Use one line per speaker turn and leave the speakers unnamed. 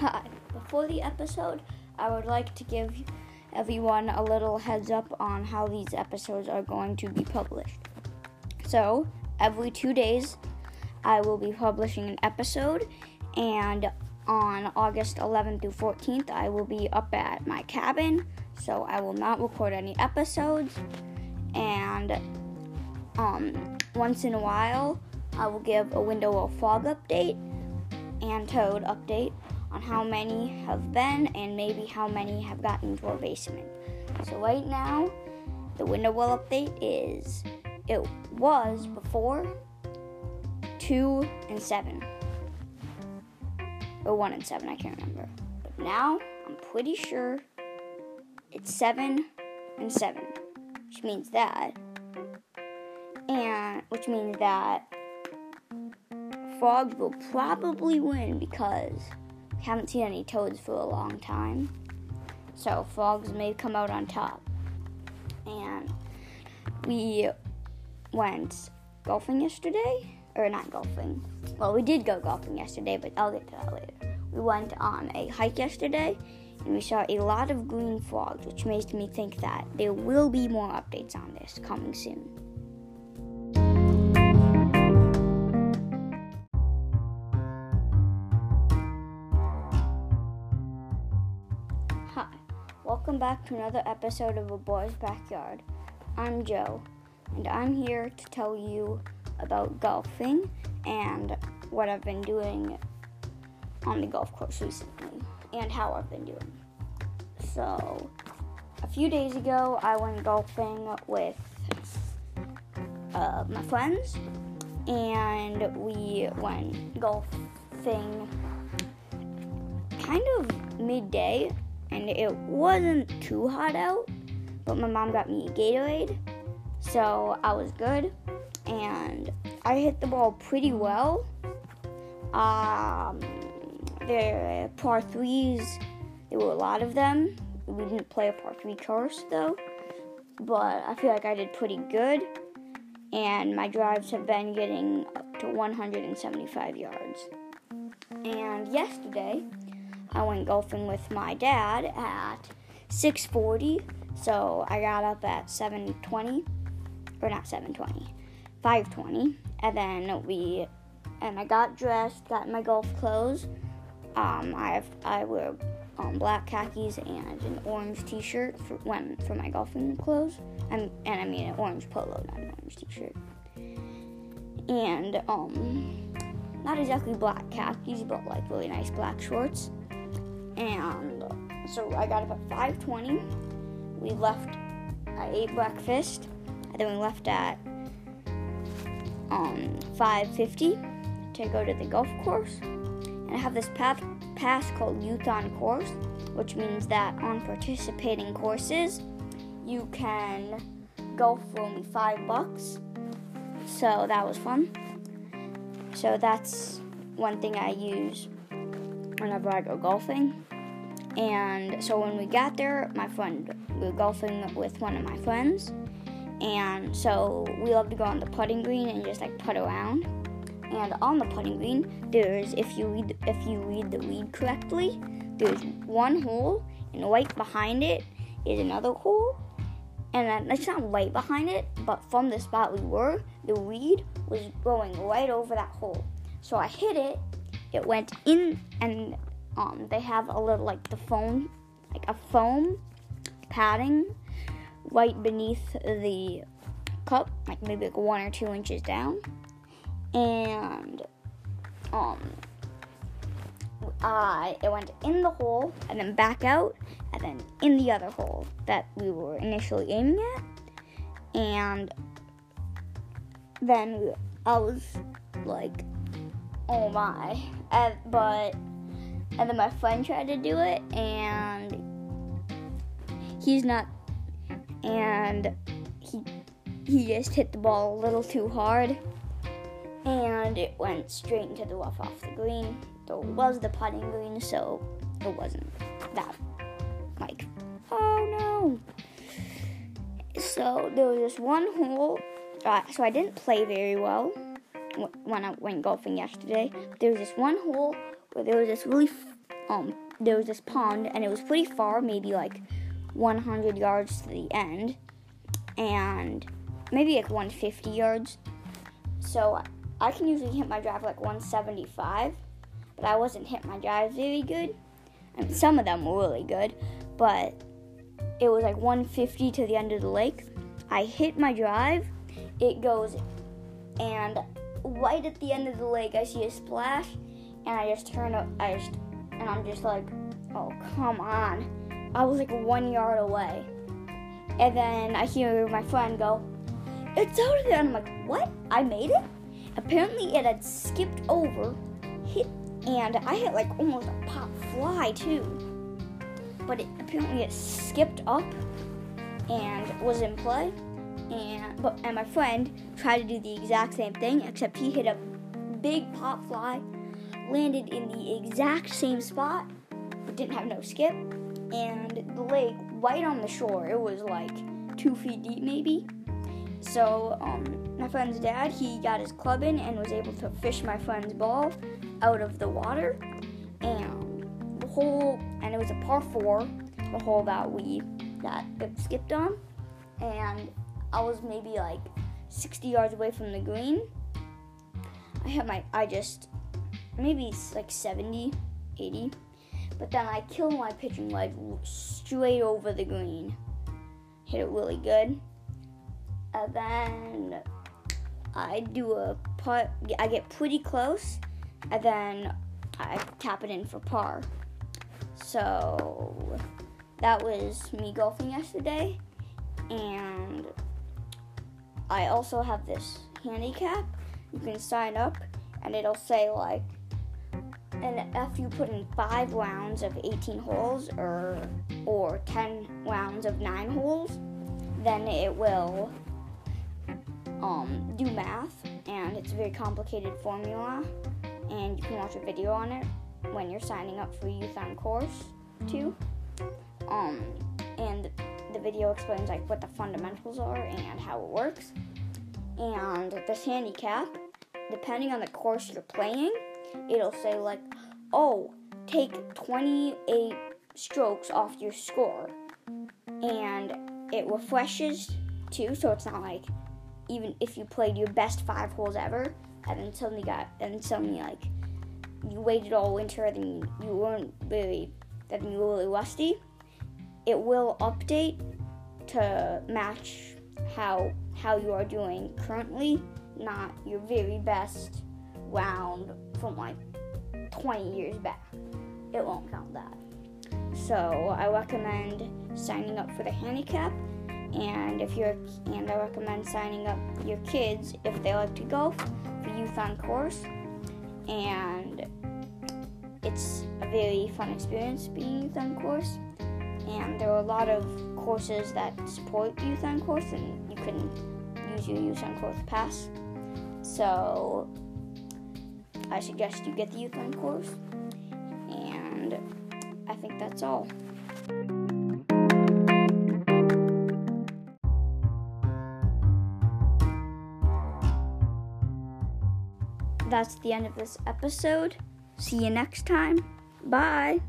Hi. Before the episode, I would like to give everyone a little heads up on how these episodes are going to be published. So, every two days, I will be publishing an episode, and on August 11th through 14th, I will be up at my cabin, so I will not record any episodes. And um, once in a while, I will give a window of fog update and toad update on how many have been and maybe how many have gotten into our basement. So right now, the window well update is it was before two and seven. Or one and seven, I can't remember. But now I'm pretty sure it's seven and seven. Which means that and which means that frogs will probably win because haven't seen any toads for a long time. So frogs may come out on top. And we went golfing yesterday. Or not golfing. Well, we did go golfing yesterday, but I'll get to that later. We went on a hike yesterday and we saw a lot of green frogs, which makes me think that there will be more updates on this coming soon. Welcome back to another episode of A Boy's Backyard. I'm Joe, and I'm here to tell you about golfing and what I've been doing on the golf course recently and how I've been doing. So, a few days ago, I went golfing with uh, my friends, and we went golfing kind of midday, and it wasn't too hot out, but my mom got me a Gatorade, so I was good, and I hit the ball pretty well. Um, the par threes, there were a lot of them. We didn't play a par three course though, but I feel like I did pretty good. And my drives have been getting up to 175 yards. And yesterday, I went golfing with my dad at 6:40. So I got up at 7:20, or not 7:20, 5:20, and then we, and I got dressed, got my golf clothes. Um, I I wear um, black khakis and an orange T-shirt for when for my golfing clothes. and and I mean an orange polo, not an orange T-shirt. And um, not exactly black khakis, but like really nice black shorts. And so I got up at 5:20. We left. I ate breakfast, and then we left at um 5:50 to go to the golf course. And I have this path pass called Youth on Course, which means that on participating courses, you can golf for only five bucks. So that was fun. So that's one thing I use whenever I go golfing. And so when we got there, my friend, we were golfing with one of my friends. And so we love to go on the putting green and just like putt around. And on the putting green, there's if you read if you read the read correctly, there's one hole, and right behind it is another hole. And it's not right behind it, but from the spot we were, the weed was going right over that hole. So I hit it, it went in, and um, they have a little like the foam, like a foam padding right beneath the cup, like maybe like one or two inches down. And um uh, it went in the hole and then back out and then in the other hole that we were initially aiming at. And then I was like oh my and, but and then my friend tried to do it and he's not and he he just hit the ball a little too hard and it went straight into the rough off the green. Though it was the putting green, so it wasn't that like, oh no. So there was this one hole. Uh, so I didn't play very well when I went golfing yesterday. There was this one hole where there was this really um, there was this pond, and it was pretty far, maybe like 100 yards to the end, and maybe like 150 yards. So I can usually hit my drive like 175, but I wasn't hitting my drive very good. Mean, some of them were really good, but it was like 150 to the end of the lake. I hit my drive, it goes, and right at the end of the lake, I see a splash, and I just turn up, I just, and I'm just like, oh, come on. I was like one yard away. And then I hear my friend go, it's out of there. And I'm like, what? I made it? Apparently, it had skipped over, hit, and I hit like almost a pop fly too. But it, apparently, it skipped up and was in play. And and my friend tried to do the exact same thing, except he hit a big pop fly, landed in the exact same spot, but didn't have no skip. And the lake right on the shore, it was like two feet deep maybe. So um, my friend's dad, he got his club in and was able to fish my friend's ball out of the water. And the hole, and it was a par four, the hole that we that skipped on. And I was maybe like 60 yards away from the green. I had my, I just maybe like 70, 80. But then I killed my pitching wedge straight over the green. Hit it really good and then I do a putt. I get pretty close, and then I tap it in for par. So that was me golfing yesterday, and I also have this handicap. You can sign up, and it'll say like, and if you put in five rounds of 18 holes or or 10 rounds of nine holes, then it will um, do math, and it's a very complicated formula, and you can watch a video on it when you're signing up for Youth on Course too. Um, and the video explains like what the fundamentals are and how it works. And this handicap, depending on the course you're playing, it'll say like, oh, take 28 strokes off your score. And it refreshes too, so it's not like even if you played your best five holes ever, and then suddenly got, and suddenly like you waited all winter, then you, weren't really, then you were really rusty. It will update to match how how you are doing currently, not your very best round from like 20 years back. It won't count that. So I recommend signing up for the handicap and if you're and I recommend signing up your kids if they like to golf for youth on course and it's a very fun experience being youth on course and there are a lot of courses that support youth on course and you can use your youth on course pass so I suggest you get the youth on course and I think that's all. that's the end of this episode. See you next time. Bye.